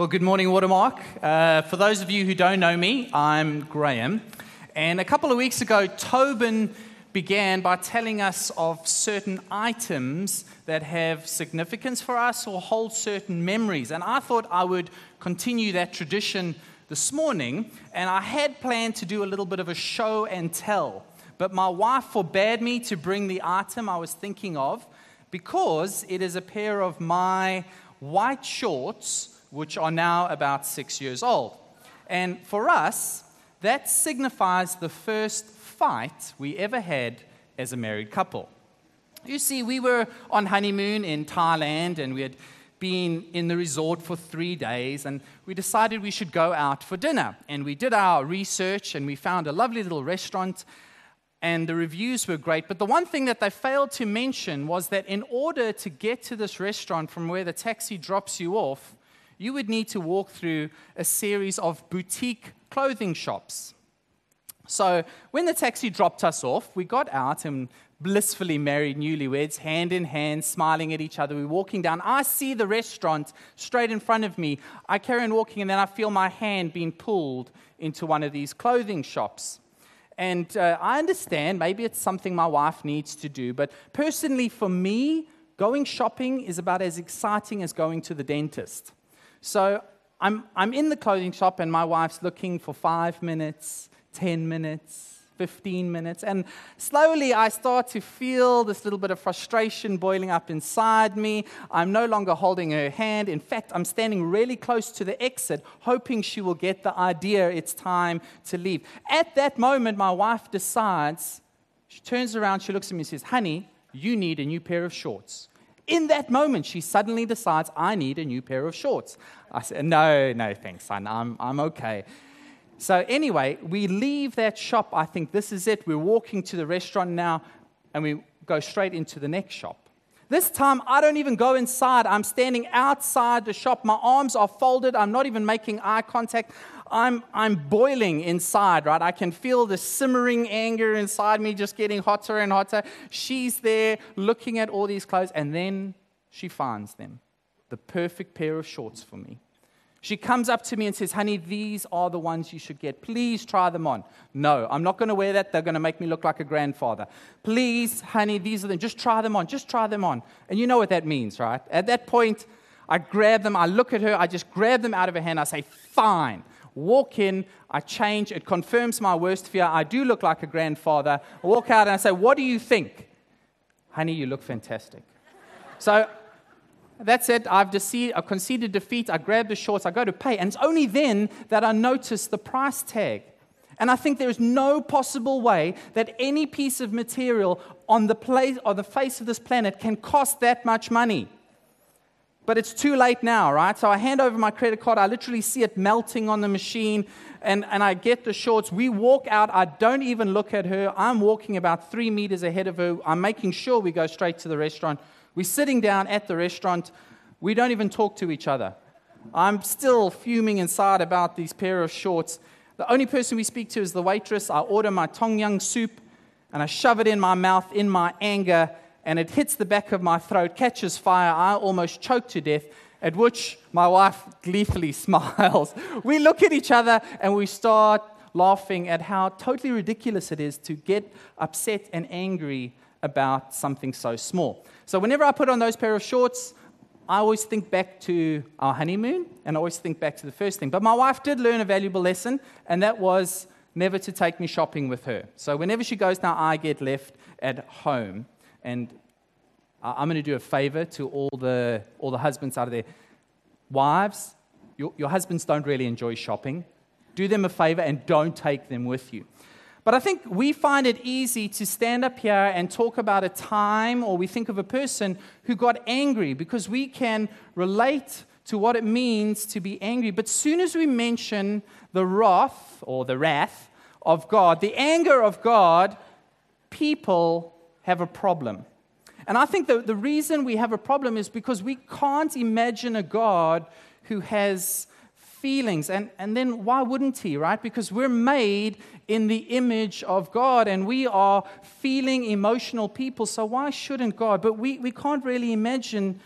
Well, good morning, Watermark. Uh, for those of you who don't know me, I'm Graham. And a couple of weeks ago, Tobin began by telling us of certain items that have significance for us or hold certain memories. And I thought I would continue that tradition this morning. And I had planned to do a little bit of a show and tell. But my wife forbade me to bring the item I was thinking of because it is a pair of my white shorts which are now about six years old. And for us, that signifies the first fight we ever had as a married couple. You see, we were on honeymoon in Thailand and we had been in the resort for three days and we decided we should go out for dinner. And we did our research and we found a lovely little restaurant and the reviews were great. But the one thing that they failed to mention was that in order to get to this restaurant from where the taxi drops you off, you would need to walk through a series of boutique clothing shops. So when the taxi dropped us off, we got out and blissfully married newlyweds, hand in hand, smiling at each other. We're walking down. I see the restaurant straight in front of me. I carry on walking, and then I feel my hand being pulled into one of these clothing shops. And uh, I understand maybe it's something my wife needs to do, but personally, for me, going shopping is about as exciting as going to the dentist. So I'm, I'm in the clothing shop, and my wife's looking for five minutes, 10 minutes, 15 minutes. And slowly I start to feel this little bit of frustration boiling up inside me. I'm no longer holding her hand. In fact, I'm standing really close to the exit, hoping she will get the idea it's time to leave. At that moment, my wife decides, she turns around, she looks at me and says, Honey, you need a new pair of shorts in that moment, she suddenly decides, I need a new pair of shorts. I said, No, no, thanks, son. I'm, I'm okay. So, anyway, we leave that shop. I think this is it. We're walking to the restaurant now, and we go straight into the next shop. This time, I don't even go inside. I'm standing outside the shop. My arms are folded. I'm not even making eye contact. I'm, I'm boiling inside, right? I can feel the simmering anger inside me just getting hotter and hotter. She's there looking at all these clothes, and then she finds them the perfect pair of shorts for me. She comes up to me and says, Honey, these are the ones you should get. Please try them on. No, I'm not going to wear that. They're going to make me look like a grandfather. Please, honey, these are them. Just try them on. Just try them on. And you know what that means, right? At that point, I grab them. I look at her. I just grab them out of her hand. I say, Fine walk in, I change, it confirms my worst fear. I do look like a grandfather. I walk out and I say, What do you think? Honey, you look fantastic. so that's it. I've, deceived, I've conceded defeat. I grab the shorts. I go to pay. And it's only then that I notice the price tag. And I think there is no possible way that any piece of material on the, place, on the face of this planet can cost that much money. But it's too late now, right? So I hand over my credit card. I literally see it melting on the machine, and, and I get the shorts. We walk out. I don't even look at her. I'm walking about three meters ahead of her. I'm making sure we go straight to the restaurant. We're sitting down at the restaurant. We don't even talk to each other. I'm still fuming inside about these pair of shorts. The only person we speak to is the waitress. I order my yum soup and I shove it in my mouth in my anger and it hits the back of my throat, catches fire. I almost choke to death, at which my wife gleefully smiles. we look at each other and we start laughing at how totally ridiculous it is to get upset and angry about something so small. So, whenever I put on those pair of shorts, I always think back to our honeymoon and I always think back to the first thing. But my wife did learn a valuable lesson, and that was never to take me shopping with her. So, whenever she goes now, I get left at home. And I'm going to do a favor to all the, all the husbands out of there. Wives, your, your husbands don't really enjoy shopping. Do them a favor and don't take them with you. But I think we find it easy to stand up here and talk about a time, or we think of a person who got angry because we can relate to what it means to be angry. But soon as we mention the wrath or the wrath of God, the anger of God, people have a problem. And I think the, the reason we have a problem is because we can't imagine a God who has feelings. And, and then why wouldn't he, right? Because we're made in the image of God and we are feeling emotional people. So why shouldn't God? But we, we can't really imagine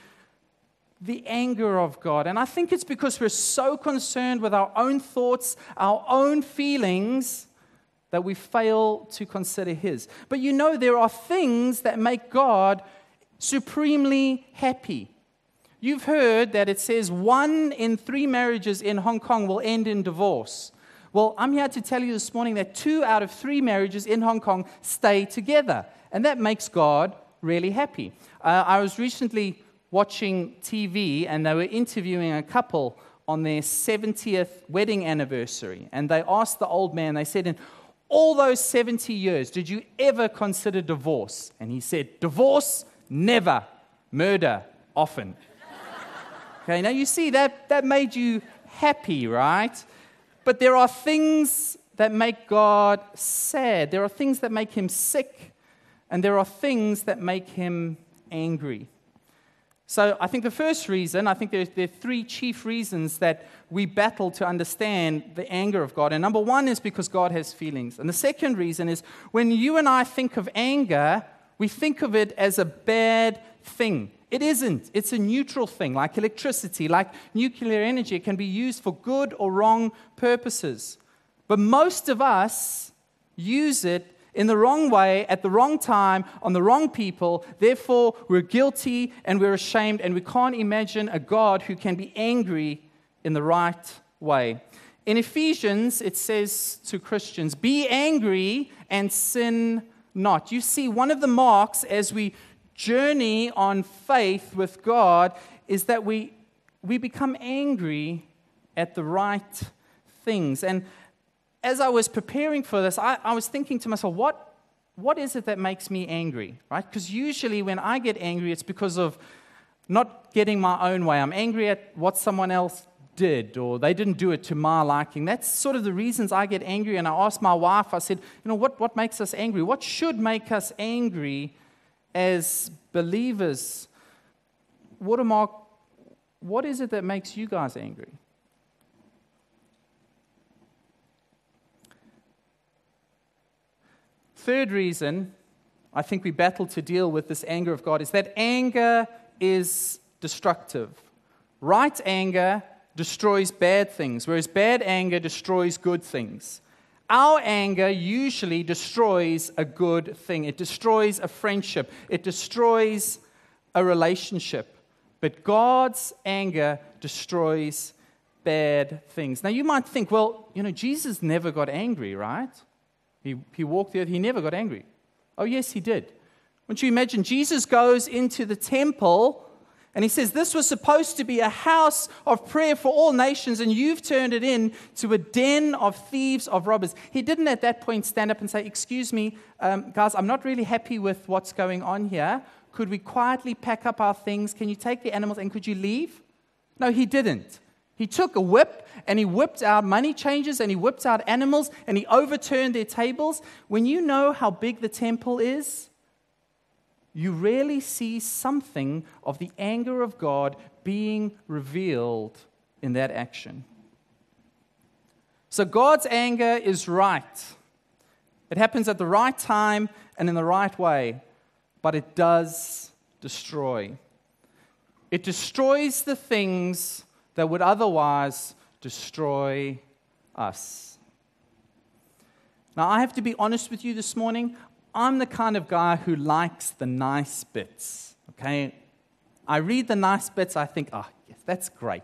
the anger of God. And I think it's because we're so concerned with our own thoughts, our own feelings, that we fail to consider His. But you know, there are things that make God supremely happy. You've heard that it says one in three marriages in Hong Kong will end in divorce. Well, I'm here to tell you this morning that two out of three marriages in Hong Kong stay together. And that makes God really happy. Uh, I was recently watching TV and they were interviewing a couple on their 70th wedding anniversary. And they asked the old man, they said, all those 70 years, did you ever consider divorce? And he said, Divorce, never. Murder, often. okay, now you see, that, that made you happy, right? But there are things that make God sad. There are things that make him sick. And there are things that make him angry. So I think the first reason, I think there, are three chief reasons that we battle to understand the anger of God. And number one is because God has feelings. And the second reason is when you and I think of anger, we think of it as a bad thing. It isn't. It's a neutral thing, like electricity, like nuclear energy. It can be used for good or wrong purposes. But most of us use it in the wrong way, at the wrong time, on the wrong people. Therefore, we're guilty and we're ashamed, and we can't imagine a God who can be angry in the right way. In Ephesians, it says to Christians, Be angry and sin not. You see, one of the marks as we journey on faith with God is that we, we become angry at the right things. And as I was preparing for this, I, I was thinking to myself, what, what is it that makes me angry? Right? Because usually when I get angry, it's because of not getting my own way. I'm angry at what someone else did or they didn't do it to my liking. That's sort of the reasons I get angry. And I asked my wife, I said, you know, what, what makes us angry? What should make us angry as believers, Watermark, what is it that makes you guys angry? Third reason I think we battle to deal with this anger of God is that anger is destructive. Right anger destroys bad things, whereas bad anger destroys good things. Our anger usually destroys a good thing. It destroys a friendship. It destroys a relationship. But God's anger destroys bad things. Now, you might think, well, you know, Jesus never got angry, right? He, he walked the earth, he never got angry. Oh, yes, he did. Won't you imagine? Jesus goes into the temple and he says, This was supposed to be a house of prayer for all nations, and you've turned it into a den of thieves, of robbers. He didn't at that point stand up and say, Excuse me, um, guys, I'm not really happy with what's going on here. Could we quietly pack up our things? Can you take the animals and could you leave? No, he didn't. He took a whip and he whipped out money changers and he whipped out animals and he overturned their tables. When you know how big the temple is, you rarely see something of the anger of God being revealed in that action. So God's anger is right. It happens at the right time and in the right way, but it does destroy. It destroys the things that would otherwise destroy us. Now, I have to be honest with you this morning. I'm the kind of guy who likes the nice bits, okay? I read the nice bits, I think, oh, yes, that's great.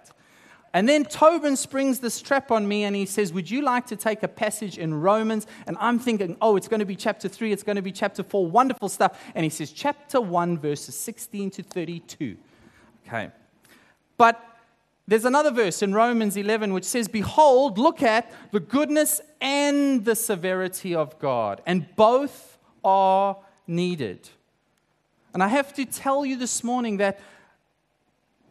And then Tobin springs this trap on me and he says, Would you like to take a passage in Romans? And I'm thinking, Oh, it's going to be chapter 3, it's going to be chapter 4, wonderful stuff. And he says, Chapter 1, verses 16 to 32. Okay. But there's another verse in Romans 11 which says, Behold, look at the goodness and the severity of God. And both are needed. And I have to tell you this morning that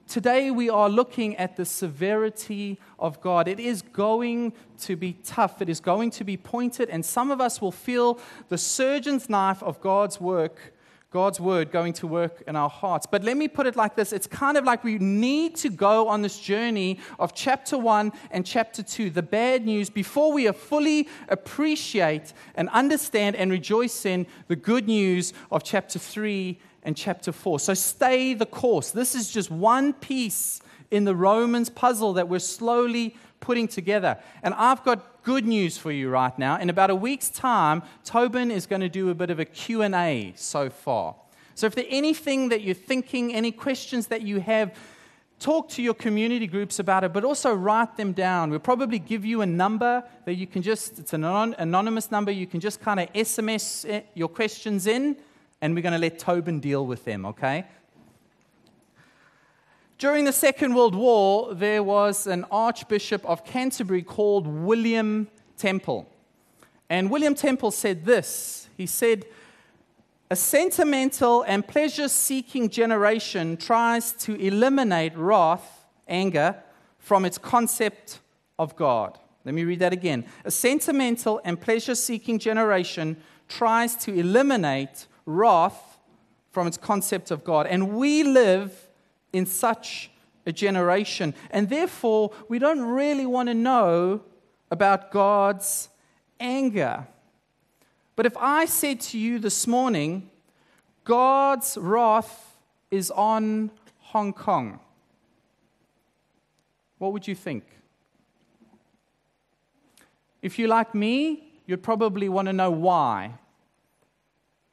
today we are looking at the severity of God. It is going to be tough, it is going to be pointed, and some of us will feel the surgeon's knife of God's work God's word going to work in our hearts. But let me put it like this it's kind of like we need to go on this journey of chapter one and chapter two, the bad news, before we fully appreciate and understand and rejoice in the good news of chapter three and chapter 4. So stay the course. This is just one piece in the Romans puzzle that we're slowly putting together. And I've got good news for you right now. In about a week's time, Tobin is going to do a bit of a Q&A so far. So if there's anything that you're thinking, any questions that you have, talk to your community groups about it, but also write them down. We'll probably give you a number that you can just, it's an anonymous number, you can just kind of SMS eh, your questions in, and we're going to let Tobin deal with them, okay? During the Second World War, there was an Archbishop of Canterbury called William Temple. And William Temple said this He said, A sentimental and pleasure seeking generation tries to eliminate wrath, anger, from its concept of God. Let me read that again. A sentimental and pleasure seeking generation tries to eliminate wrath from its concept of God. And we live in such a generation. And therefore, we don't really want to know about God's anger. But if I said to you this morning, God's wrath is on Hong Kong, what would you think? If you're like me, you'd probably want to know why.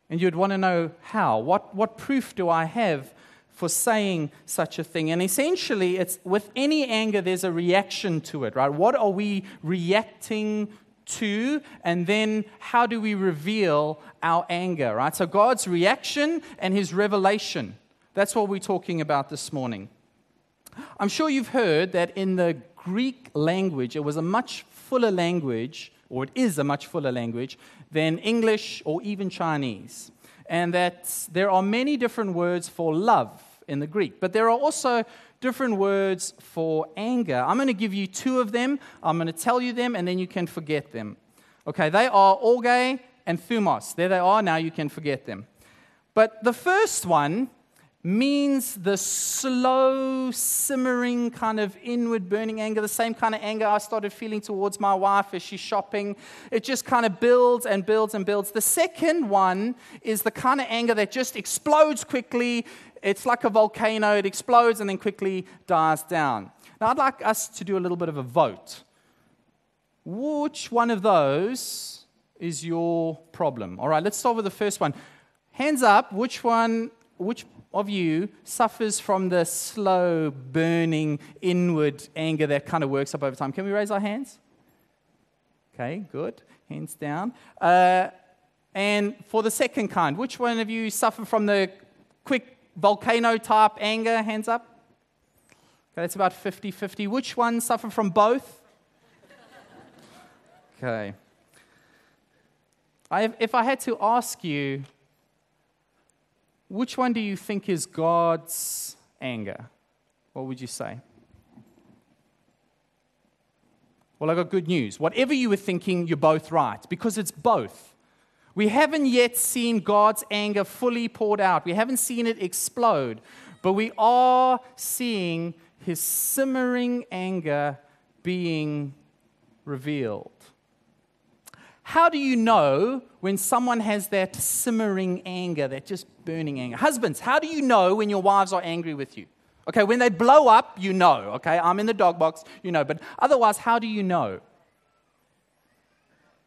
And you'd want to know how. What, what proof do I have for saying such a thing. And essentially, it's with any anger, there's a reaction to it, right? What are we reacting to? And then how do we reveal our anger, right? So God's reaction and his revelation. That's what we're talking about this morning. I'm sure you've heard that in the Greek language, it was a much fuller language, or it is a much fuller language, than English or even Chinese and that there are many different words for love in the Greek, but there are also different words for anger. I'm going to give you two of them. I'm going to tell you them, and then you can forget them. Okay, they are orge and thumos. There they are, now you can forget them. But the first one means the slow, simmering, kind of inward burning anger, the same kind of anger I started feeling towards my wife as she's shopping. It just kind of builds and builds and builds. The second one is the kind of anger that just explodes quickly. It's like a volcano, it explodes and then quickly dies down. Now, I'd like us to do a little bit of a vote. Which one of those is your problem? All right, let's start with the first one. Hands up, which one, which of you suffers from the slow, burning, inward anger that kind of works up over time? Can we raise our hands? Okay, good. Hands down. Uh, and for the second kind, which one of you suffer from the quick volcano type anger? Hands up. Okay, that's about 50 50. Which one suffer from both? Okay. I, if I had to ask you, which one do you think is God's anger? What would you say? Well, I got good news. Whatever you were thinking, you're both right, because it's both. We haven't yet seen God's anger fully poured out, we haven't seen it explode, but we are seeing his simmering anger being revealed. How do you know when someone has that simmering anger, that just burning anger? Husbands, how do you know when your wives are angry with you? Okay, when they blow up, you know. Okay, I'm in the dog box, you know. But otherwise, how do you know?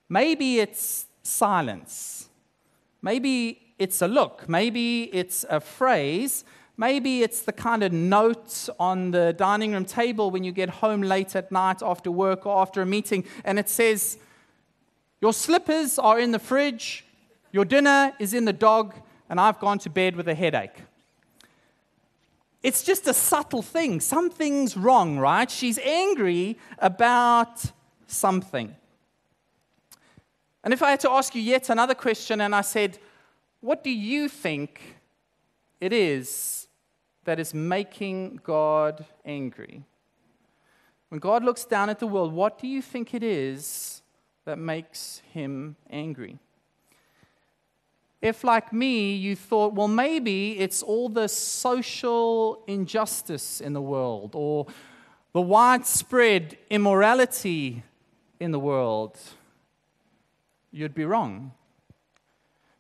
Maybe it's silence. Maybe it's a look. Maybe it's a phrase. Maybe it's the kind of note on the dining room table when you get home late at night after work or after a meeting, and it says, your slippers are in the fridge, your dinner is in the dog, and I've gone to bed with a headache. It's just a subtle thing. Something's wrong, right? She's angry about something. And if I had to ask you yet another question, and I said, What do you think it is that is making God angry? When God looks down at the world, what do you think it is that makes him angry. If, like me, you thought, well, maybe it's all the social injustice in the world or the widespread immorality in the world, you'd be wrong.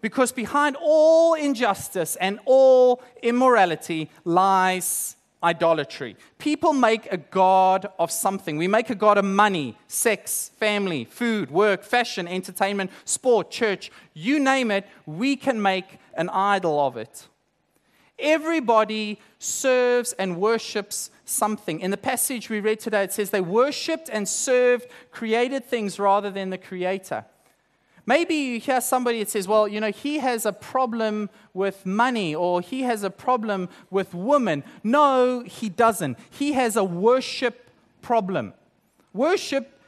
Because behind all injustice and all immorality lies idolatry. People make a god of something. We make a god of money, sex, family, food, work, fashion, entertainment, sport, church. You name it, we can make an idol of it. Everybody serves and worships something. In the passage we read today, it says they worshiped and served created things rather than the Creator. Maybe you hear somebody that says, well, you know, he has a problem with money or he has a problem with women. No, he doesn't. He has a worship problem. Worship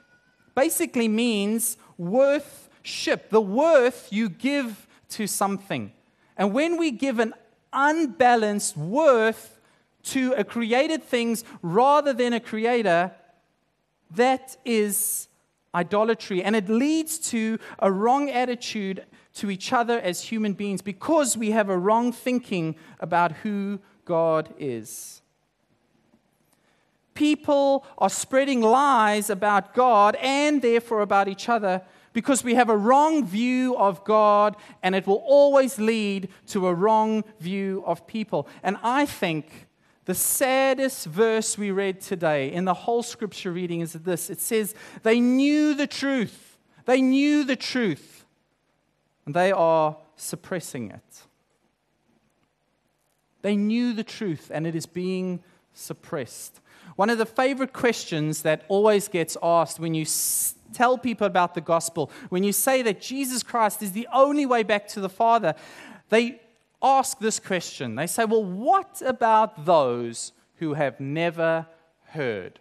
basically means worthship, the worth you give to something. And when we give an unbalanced worth to a created things rather than a creator, that is idolatry. And it leads to a wrong attitude to each other as human beings because we have a wrong thinking about who God is. People are spreading lies about God and therefore about each other because we have a wrong view of God and it will always lead to a wrong view of people. And I think the saddest verse we read today in the whole scripture reading is this it says, They knew the truth. They knew the truth. And they are suppressing it. They knew the truth and it is being suppressed. One of the favorite questions that always gets asked when you tell people about the gospel, when you say that Jesus Christ is the only way back to the Father, they ask this question. They say, Well, what about those who have never heard?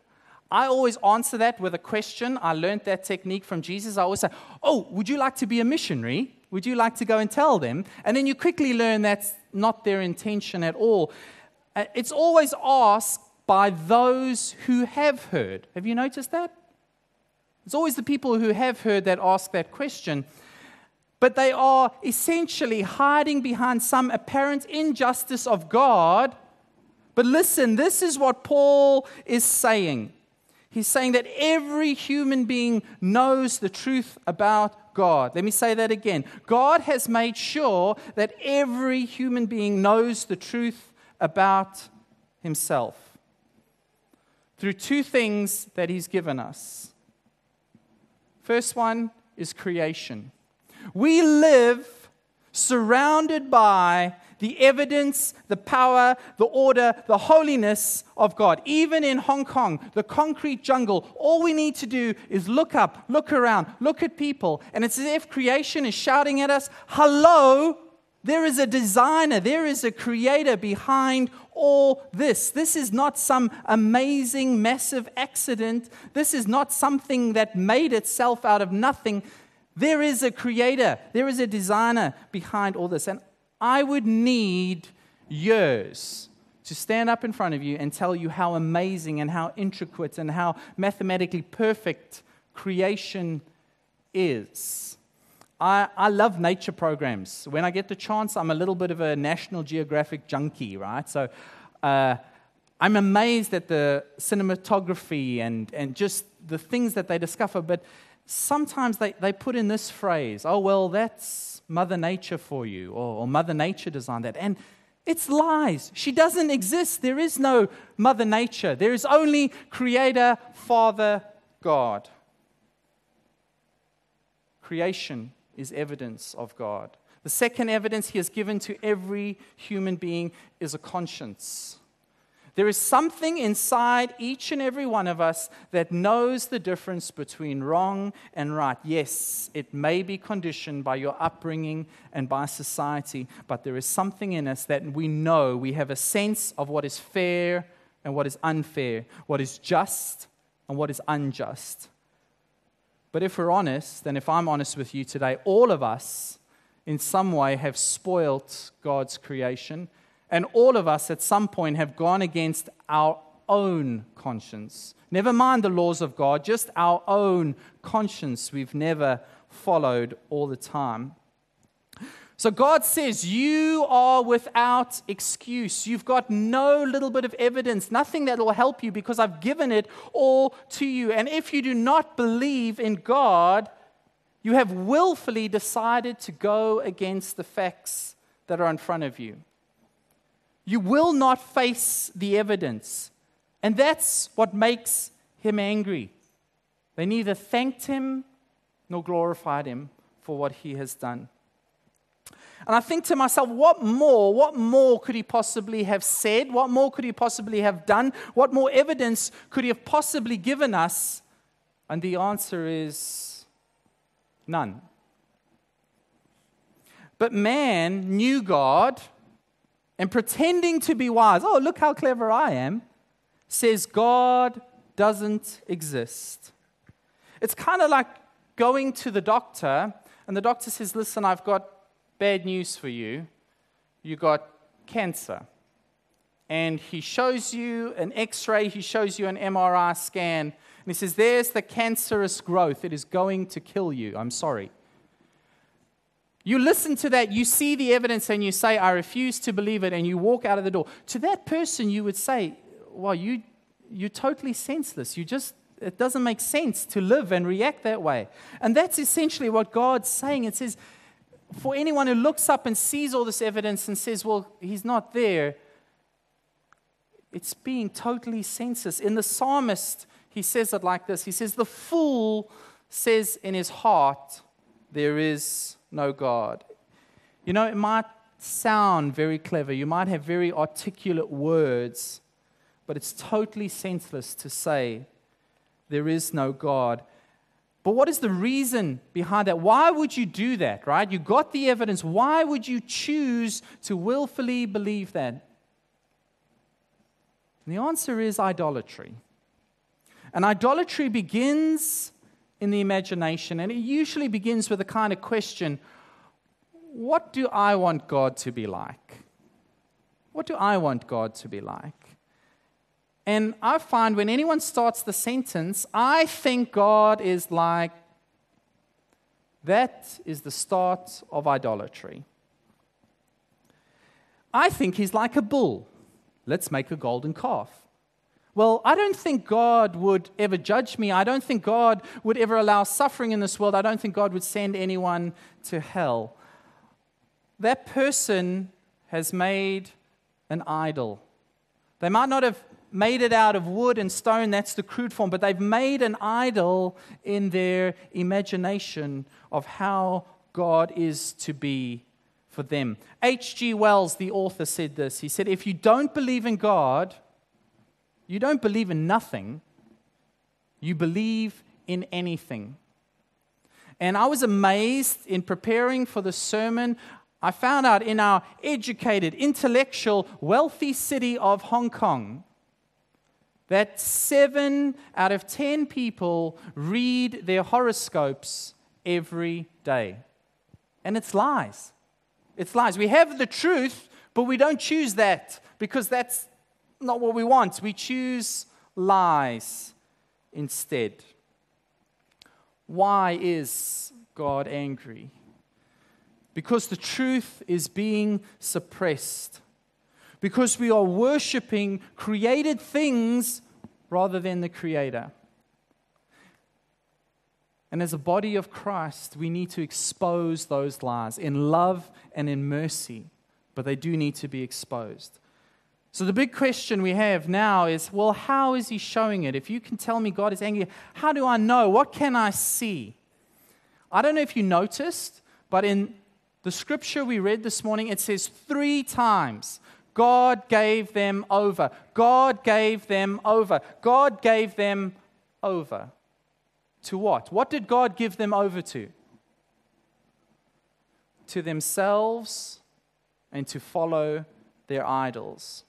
I always answer that with a question. I learned that technique from Jesus. I always say, Oh, would you like to be a missionary? Would you like to go and tell them? And then you quickly learn that's not their intention at all. Uh, it's always asked by those who have heard. Have you noticed that? It's always the people who have heard that ask that question but they are essentially hiding behind some apparent injustice of God. But listen, this is what Paul is saying. He's saying that every human being knows the truth about God. Let me say that again. God has made sure that every human being knows the truth about himself through two things that he's given us. First one is creation. We live surrounded by the evidence, the power, the order, the holiness of God. Even in Hong Kong, the concrete jungle, all we need to do is look up, look around, look at people, and it's as if creation is shouting at us, Hello, there is a designer, there is a creator behind all this. This is not some amazing, massive accident. This is not something that made itself out of nothing. There is a creator, there is a designer behind all this. And I would need years to stand up in front of you and tell you how amazing and how intricate and how mathematically perfect creation is. I, I love nature programs. When I get the chance, I'm a little bit of a National Geographic junkie, right? So uh, I'm amazed at the cinematography and, and just the things that they discover. But sometimes they, they put in this phrase, oh, well, that's Mother Nature for you, or, or Mother Nature designed that. And it's lies. She doesn't exist. There is no Mother Nature. There is only Creator, Father, God. Creation is evidence of God. The second evidence He has given to every human being is a conscience. There is something inside each and every one of us that knows the difference between wrong and right. Yes, it may be conditioned by your upbringing and by society, but there is something in us that we know. We have a sense of what is fair and what is unfair, what is just and what is unjust. But if we're honest, and if I'm honest with you today, all of us in some way have spoilt God's creation and all of us at some point have gone against our own conscience. Never mind the laws of God, just our own conscience we've never followed all the time. So God says, You are without excuse. You've got no little bit of evidence, nothing that will help you because I've given it all to you. And if you do not believe in God, You have willfully decided to go against the facts that are in front of you. You will not face the evidence. And that's what makes him angry. They neither thanked him nor glorified him for what he has done. And I think to myself, what more, what more could he possibly have said? What more could he possibly have done? What more evidence could he have possibly given us? And the answer is none. But man knew God and pretending to be wise, oh, look how clever I am, says God doesn't exist. It's kind of like going to the doctor, and the doctor says, Listen, I've got bad news for you. You got cancer. And he shows you an x ray, he shows you an MRI scan, and he says, There's the cancerous growth. It is going to kill you. I'm sorry. You listen to that, you see the evidence, and you say, I refuse to believe it, and you walk out of the door. To that person, you would say, Well, you, you're totally senseless. You just, it doesn't make sense to live and react that way. And that's essentially what God's saying. It says, for anyone who looks up and sees all this evidence and says, Well, he's not there, it's being totally senseless. In the psalmist, he says it like this He says, The fool says in his heart, There is no God. You know, it might sound very clever, you might have very articulate words, but it's totally senseless to say there is no God. But what is the reason behind that? Why would you do that, right? You got the evidence. Why would you choose to willfully believe that? And the answer is idolatry. And idolatry begins in the imagination. And it usually begins with a kind of question What do I want God to be like? What do I want God to be like? And I find when anyone starts the sentence, I think God is like, that is the start of idolatry. I think he's like a bull. Let's make a golden calf. Well, I don't think God would ever judge me. I don't think God would ever allow suffering in this world. I don't think God would send anyone to hell. That person has made an idol. They might not have made it out of wood and stone, that's the crude form, but they've made an idol in their imagination of how God is to be for them. H.G. Wells, the author, said this. He said, If you don't believe in God, you don't believe in nothing, you believe in anything. And I was amazed in preparing for the sermon. I found out in our educated, intellectual, wealthy city of Hong Kong that seven out of ten people read their horoscopes every day. And it's lies. It's lies. We have the truth, but we don't choose that because that's not what we want. We choose lies instead. Why is God angry? Because the truth is being suppressed. Because we are worshiping created things rather than the Creator. And as a body of Christ, we need to expose those lies in love and in mercy, but they do need to be exposed. So, the big question we have now is well, how is he showing it? If you can tell me God is angry, how do I know? What can I see? I don't know if you noticed, but in the scripture we read this morning, it says three times God gave them over. God gave them over. God gave them over. To what? What did God give them over to? To themselves and to follow their idols.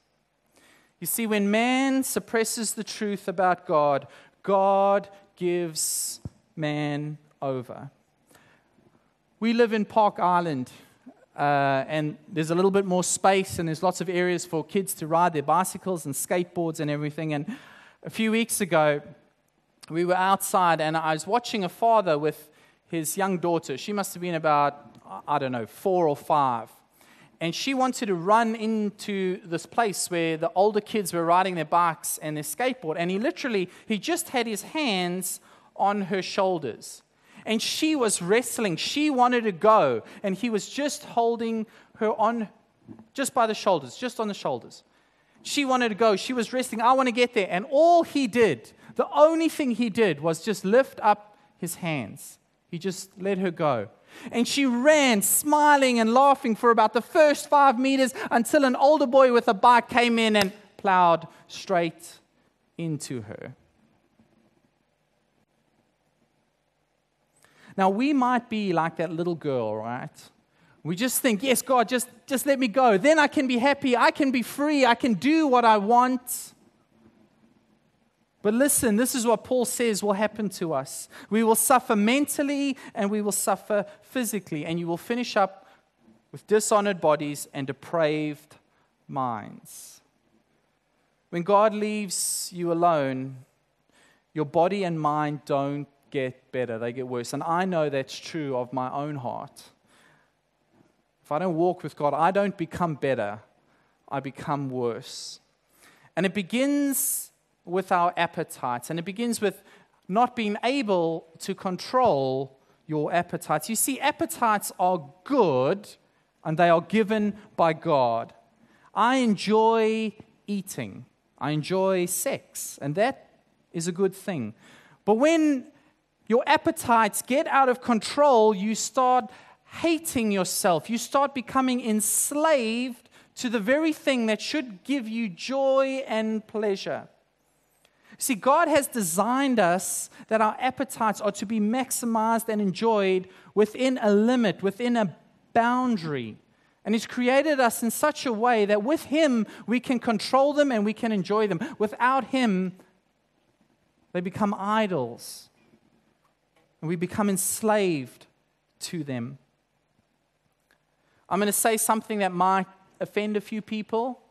You see, when man suppresses the truth about God, God gives man over. We live in Park Island, uh, and there's a little bit more space, and there's lots of areas for kids to ride their bicycles and skateboards and everything. And a few weeks ago, we were outside, and I was watching a father with his young daughter. She must have been about, I don't know, four or five and she wanted to run into this place where the older kids were riding their bikes and their skateboard and he literally he just had his hands on her shoulders And she was wrestling. She wanted to go. And he was just holding her on, just by the shoulders, just on the shoulders. She wanted to go. She was wrestling. I want to get there. And all he did, the only thing he did was just lift up his hands. He just let her go. And she ran, smiling and laughing for about the first five meters until an older boy with a bike came in and plowed straight into her. Now, we might be like that little girl, right? We just think, yes, God, just, just let me go. Then I can be happy. I can be free. I can do what I want. But listen, this is what Paul says will happen to us. We will suffer mentally and we will suffer physically, and you will finish up with dishonored bodies and depraved minds. When God leaves you alone, your body and mind don't get better, they get worse. And I know that's true of my own heart. If I don't walk with God, I don't become better, I become worse. And it begins with our appetites, and it begins with not being able to control your appetites. You see, appetites are good and they are given by God. I enjoy eating, I enjoy sex, and that is a good thing. But when your appetites get out of control, you start hating yourself. You start becoming enslaved to the very thing that should give you joy and pleasure. See, God has designed us that our appetites are to be maximized and enjoyed within a limit, within a boundary. And He's created us in such a way that with Him we can control them and we can enjoy them. Without Him, they become idols and we become enslaved to them. I'm going to say something that might offend a few people,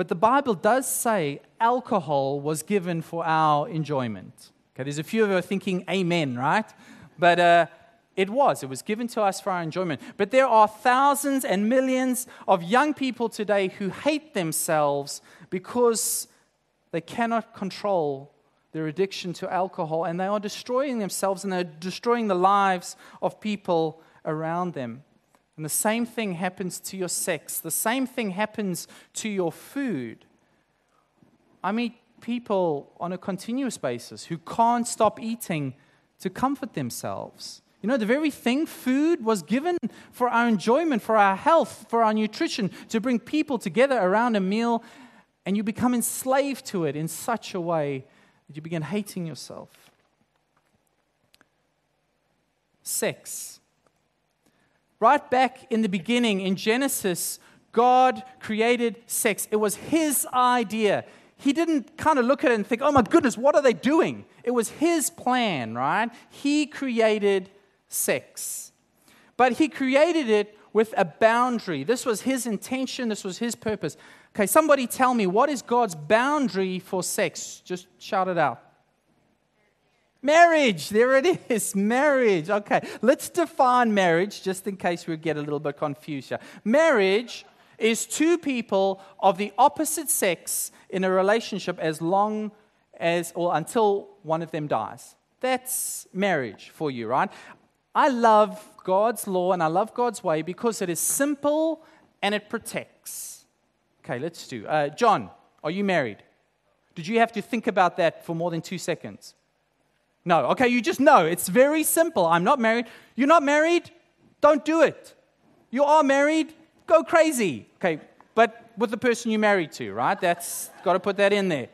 but the Bible does say alcohol was given for our enjoyment. Okay, there's a few of you thinking amen, right? But uh, it was. It was given to us for our enjoyment. But there are thousands and millions of young people today who hate themselves because they cannot control their addiction to alcohol, and they are destroying themselves and they're destroying the lives of people around them. And the same thing happens to your sex, the same thing happens to your food. I meet people on a continuous basis who can't stop eating to comfort themselves. You know, the very thing, food, was given for our enjoyment, for our health, for our nutrition, to bring people together around a meal, and you become enslaved to it in such a way that you begin hating yourself. Sex. Right back in the beginning in Genesis, God created sex. It was His idea. He didn't kind of look at it and think, oh my goodness, what are they doing? It was His plan, right? He created sex. But He created it with a boundary. This was His intention, this was His purpose. Okay, somebody tell me, what is God's boundary for sex? Just shout it out. Marriage, there it is, marriage. Okay, let's define marriage just in case we get a little bit confused here. Marriage is two people of the opposite sex in a relationship as long as or until one of them dies. That's marriage for you, right? I love God's law and I love God's way because it is simple and it protects. Okay, let's do. Uh, John, are you married? Did you have to think about that for more than two seconds? No. Okay, you just know. It's very simple. I'm not married. You're not married? Don't do it. You are married? Go crazy. Okay, but with the person you're married to, right? That's got to put that in there.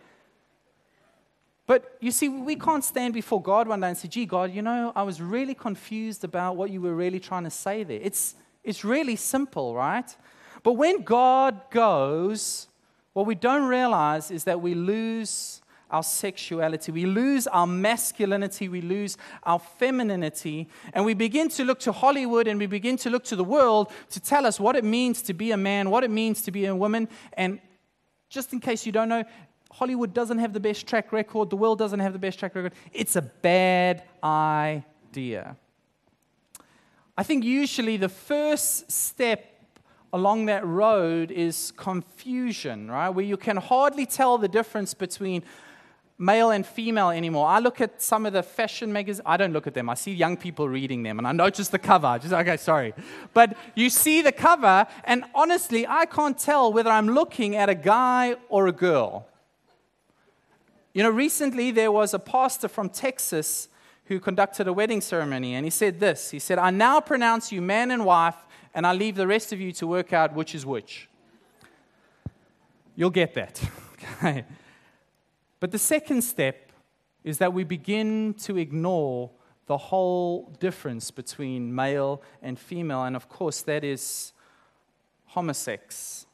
But you see, we can't stand before God one day and say, gee, God, you know, I was really confused about what you were really trying to say there. It's, it's really simple, right? But when God goes, what we don't realize is that we lose our sexuality, we lose our masculinity, we lose our femininity, and we begin to look to Hollywood and we begin to look to the world to tell us what it means to be a man, what it means to be a woman. And just in case you don't know, Hollywood doesn't have the best track record, the world doesn't have the best track record. It's a bad idea. I think usually the first step along that road is confusion, right? Where you can hardly tell the difference between male and female anymore. I look at some of the fashion magazines. I don't look at them. I see young people reading them, and I notice the cover. Just okay, sorry, but you see the cover, and honestly, I can't tell whether I'm looking at a guy or a girl. You know, recently there was a pastor from Texas who conducted a wedding ceremony, and he said this. He said, "I now pronounce you man and wife, and I leave the rest of you to work out which is which." You'll get that. Okay. But the second step is that we begin to ignore the whole difference between male and female, and of course, that is homosex.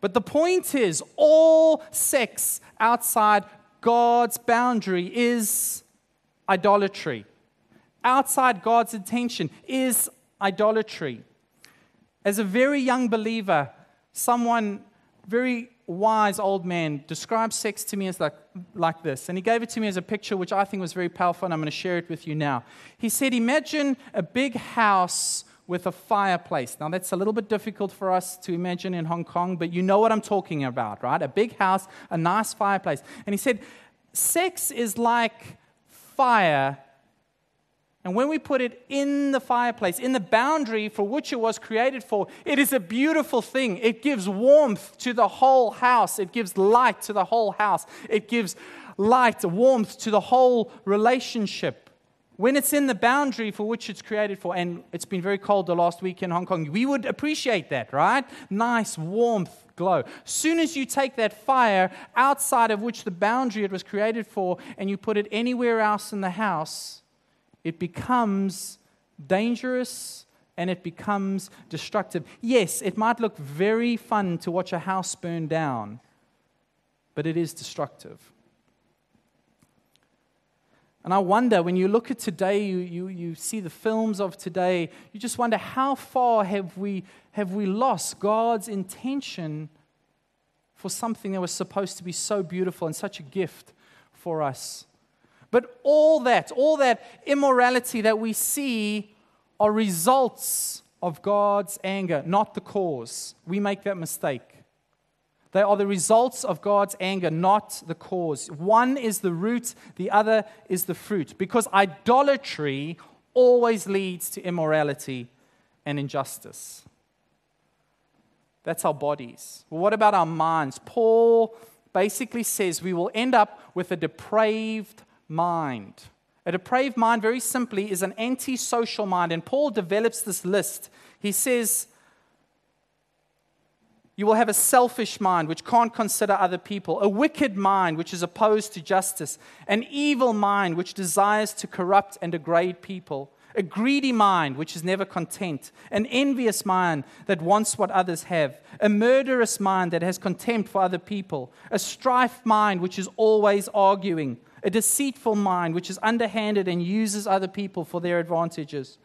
But the point is, all sex outside God's boundary is idolatry. Outside God's intention is idolatry. As a very young believer, someone very wise old man described sex to me as like, like this. And he gave it to me as a picture, which I think was very powerful, and I'm going to share it with you now. He said, Imagine a big house with a fireplace. Now, that's a little bit difficult for us to imagine in Hong Kong, but you know what I'm talking about, right? A big house, a nice fireplace. And he said, Sex is like fire and when we put it in the fireplace, in the boundary for which it was created for, it is a beautiful thing. It gives warmth to the whole house, it gives light to the whole house, it gives light, warmth to the whole relationship. When it's in the boundary for which it's created for, and it's been very cold the last week in Hong Kong, we would appreciate that, right? Nice, warmth, glow. Soon as you take that fire outside of which the boundary it was created for and you put it anywhere else in the house, it becomes dangerous and it becomes destructive. Yes, it might look very fun to watch a house burn down, but it is destructive. And I wonder, when you look at today, you, you, you see the films of today, you just wonder how far have we, have we lost God's intention for something that was supposed to be so beautiful and such a gift for us? But all that, all that immorality that we see are results of God's anger, not the cause. We make that mistake. They are the results of God's anger, not the cause. One is the root, the other is the fruit. Because idolatry always leads to immorality and injustice. That's our bodies. Well, what about our minds? Paul basically says we will end up with a depraved mind. A depraved mind, very simply, is an antisocial mind. And Paul develops this list. He says, You will have a selfish mind which can't consider other people, a wicked mind which is opposed to justice, an evil mind which desires to corrupt and degrade people, a greedy mind which is never content, an envious mind that wants what others have, a murderous mind that has contempt for other people, a strife mind which is always arguing a deceitful mind which is underhanded and uses other people for their advantages,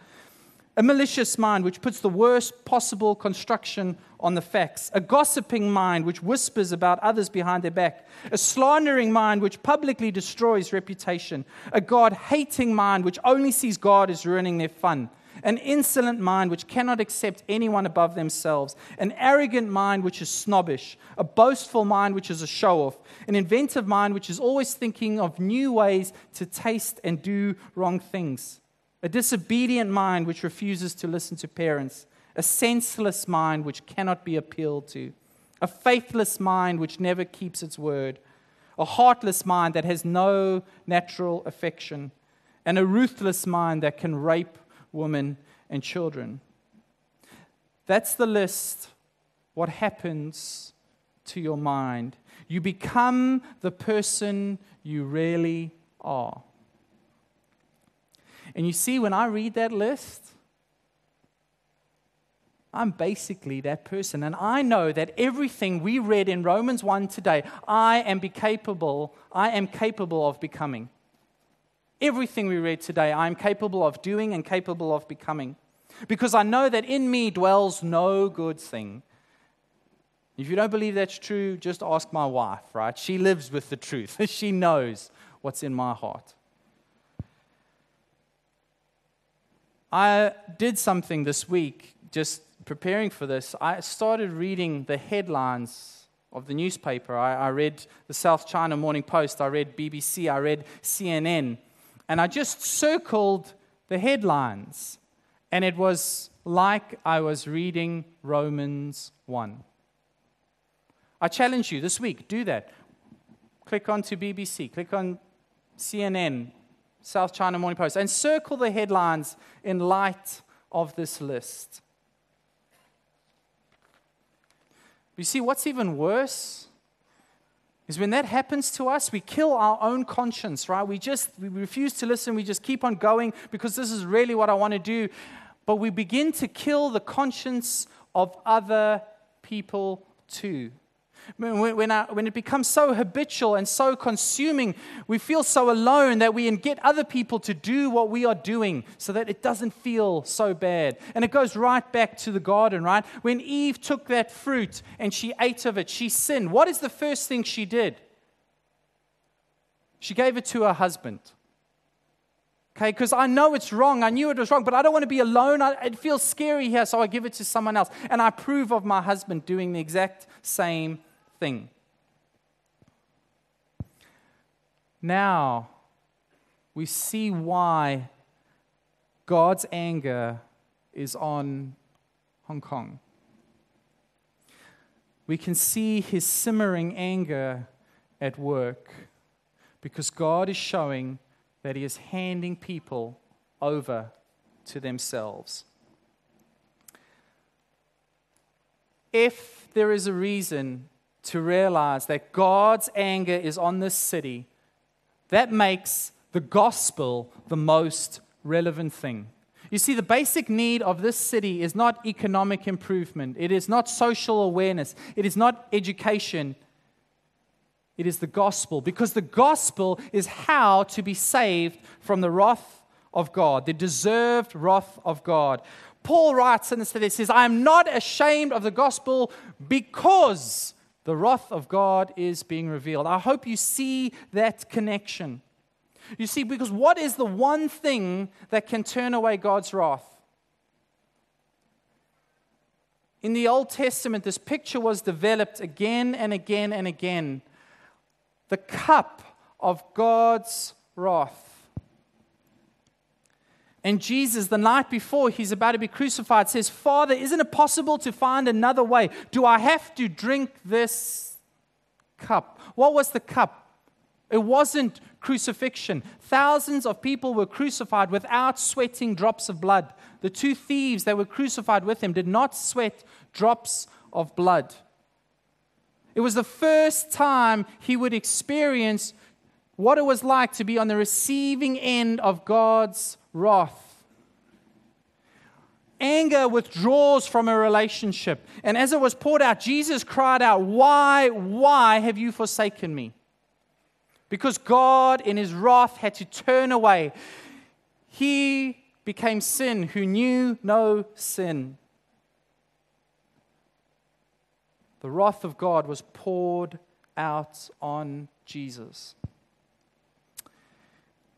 a malicious mind which puts the worst possible construction on the facts, a gossiping mind which whispers about others behind their back, a slandering mind which publicly destroys reputation, a God hating mind which only sees God as ruining their fun an insolent mind which cannot accept anyone above themselves, an arrogant mind which is snobbish, a boastful mind which is a show off, an inventive mind which is always thinking of new ways to taste and do wrong things, a disobedient mind which refuses to listen to parents, a senseless mind which cannot be appealed to, a faithless mind which never keeps its word, a heartless mind that has no natural affection, and a ruthless mind that can rape women, and children. That's the list. What happens to your mind? You become the person you really are. And you see, when I read that list, I'm basically that person. And I know that everything we read in Romans 1 today, I am be capable, I am capable of becoming. Everything we read today, I am capable of doing and capable of becoming. Because I know that in me dwells no good thing. If you don't believe that's true, just ask my wife, right? She lives with the truth, she knows what's in my heart. I did something this week, just preparing for this. I started reading the headlines of the newspaper. I, I read the South China Morning Post, I read BBC, I read CNN, and I just circled the headlines. And it was like I was reading Romans 1. I challenge you this week, do that. Click on to BBC, click on CNN, South China Morning Post, and circle the headlines in light of this list. You see, what's even worse is when that happens to us, we kill our own conscience, right? We just we refuse to listen, we just keep on going because this is really what I want to do. But we begin to kill the conscience of other people too. When, our, when, it becomes so habitual and so consuming, we feel so alone that we get other people to do what we are doing so that it doesn't feel so bad. And it goes right back to the garden, right? When Eve took that fruit and she ate of it, she sinned. What is the first thing she did? She gave it to her husband. Okay, because I know it's wrong. I knew it was wrong, but I don't want to be alone. I, it feels scary here, so I give it to someone else. And I approve of my husband doing the exact same thing. Now, we see why God's anger is on Hong Kong. We can see his simmering anger at work because God is showing that he is handing people over to themselves. If there is a reason to realize that God's anger is on this city, that makes the gospel the most relevant thing. You see, the basic need of this city is not economic improvement, it is not social awareness, it is not education. It is the gospel, because the gospel is how to be saved from the wrath of God, the deserved wrath of God. Paul writes in this, he says, I am not ashamed of the gospel because the wrath of God is being revealed. I hope you see that connection. You see, because what is the one thing that can turn away God's wrath? In the Old Testament, this picture was developed again and again and again. The cup of God's wrath. And Jesus, the night before he's about to be crucified, says, Father, isn't it possible to find another way? Do I have to drink this cup? What was the cup? It wasn't crucifixion. Thousands of people were crucified without sweating drops of blood. The two thieves that were crucified with him did not sweat drops of blood. It was the first time he would experience what it was like to be on the receiving end of God's wrath. Anger withdraws from a relationship. And as it was poured out, Jesus cried out, Why, why have you forsaken me? Because God, in his wrath, had to turn away. He became sin who knew no sin. The wrath of God was poured out on Jesus.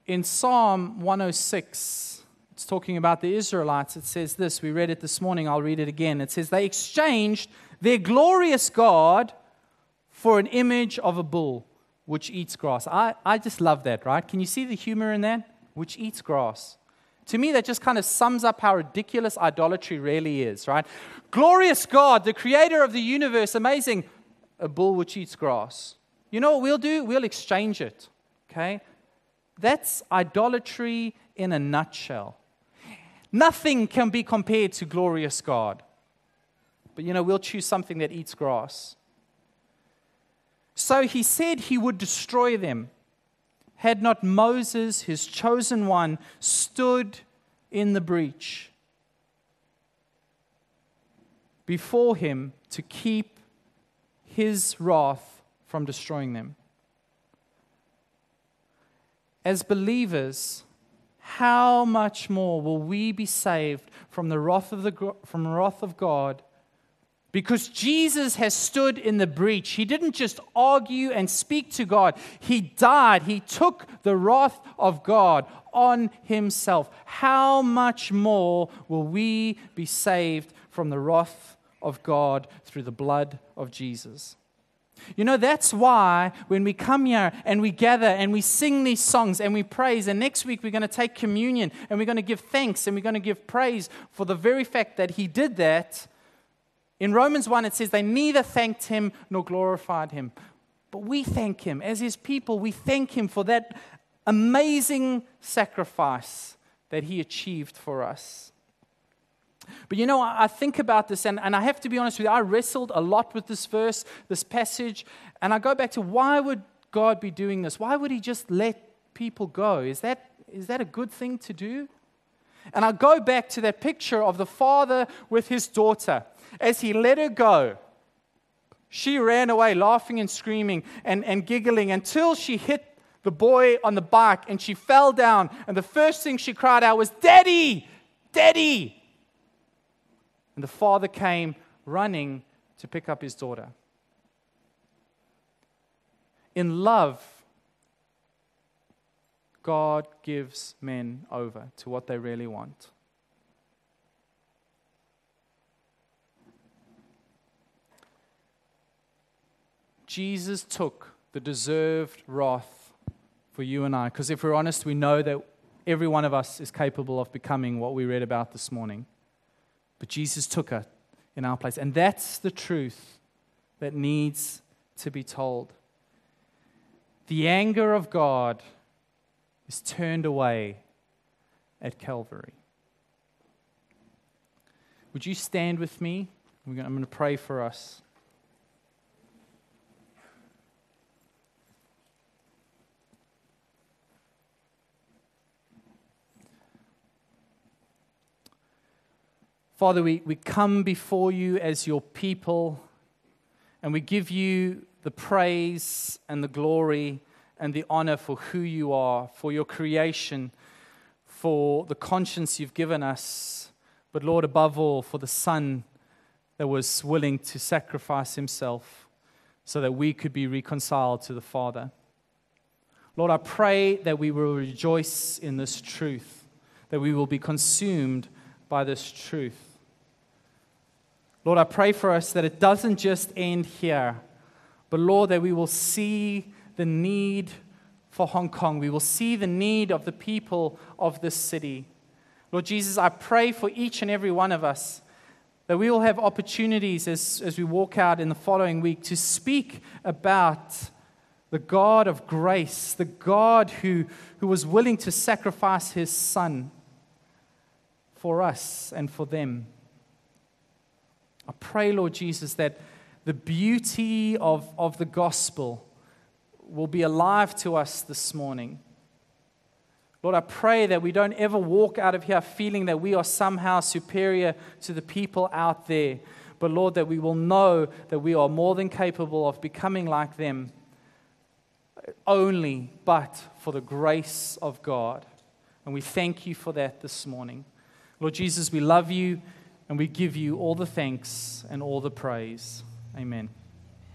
In Psalm 106, it's talking about the Israelites. It says this. We read it this morning. I'll read it again. It says, They exchanged their glorious God for an image of a bull which eats grass. I, I just love that, right? Can you see the humor in that? Which eats grass. To me, that just kind of sums up how ridiculous idolatry really is, right? Glorious God, the creator of the universe, amazing. A bull which eats grass. You know what we'll do? We'll exchange it, okay? That's idolatry in a nutshell. Nothing can be compared to glorious God. But you know, we'll choose something that eats grass. So he said he would destroy them. Had not Moses, his chosen one, stood in the breach before him to keep his wrath from destroying them? As believers, how much more will we be saved from the wrath of, the, from wrath of God? Because Jesus has stood in the breach. He didn't just argue and speak to God, He died. He took the wrath of God on Himself. How much more will we be saved from the wrath of God through the blood of Jesus? You know, that's why when we come here and we gather and we sing these songs and we praise, and next week we're going to take communion and we're going to give thanks and we're going to give praise for the very fact that He did that. In Romans 1, it says they neither thanked Him nor glorified Him. But we thank Him. As His people, we thank Him for that amazing sacrifice that He achieved for us. But you know, I think about this, and, and I have to be honest with you, I wrestled a lot with this verse, this passage, and I go back to why would God be doing this? Why would He just let people go? Is that, is that a good thing to do? And I go back to that picture of the father with his daughter. As he let her go, she ran away laughing and screaming and, and giggling until she hit the boy on the bike and she fell down. And the first thing she cried out was, Daddy! Daddy! And the father came running to pick up his daughter. In love, God gives men over to what they really want. Jesus took the deserved wrath for you and I. Because if we're honest, we know that every one of us is capable of becoming what we read about this morning. But Jesus took her in our place. And that's the truth that needs to be told. The anger of God is turned away at Calvary. Would you stand with me? I'm going to pray for us. Father, we, we come before you as your people and we give you the praise and the glory and the honor for who you are, for your creation, for the conscience you've given us, but Lord, above all, for the Son that was willing to sacrifice himself so that we could be reconciled to the Father. Lord, I pray that we will rejoice in this truth, that we will be consumed by this truth. Lord, I pray for us that it doesn't just end here, but Lord, that we will see the need for Hong Kong. We will see the need of the people of this city. Lord Jesus, I pray for each and every one of us that we will have opportunities as, as we walk out in the following week to speak about the God of grace, the God who, who was willing to sacrifice his son for us and for them. I pray, Lord Jesus, that the beauty of, of the gospel will be alive to us this morning. Lord, I pray that we don't ever walk out of here feeling that we are somehow superior to the people out there. But Lord, that we will know that we are more than capable of becoming like them only but for the grace of God. And we thank you for that this morning. Lord Jesus, we love you. And we give you all the thanks and all the praise. Amen.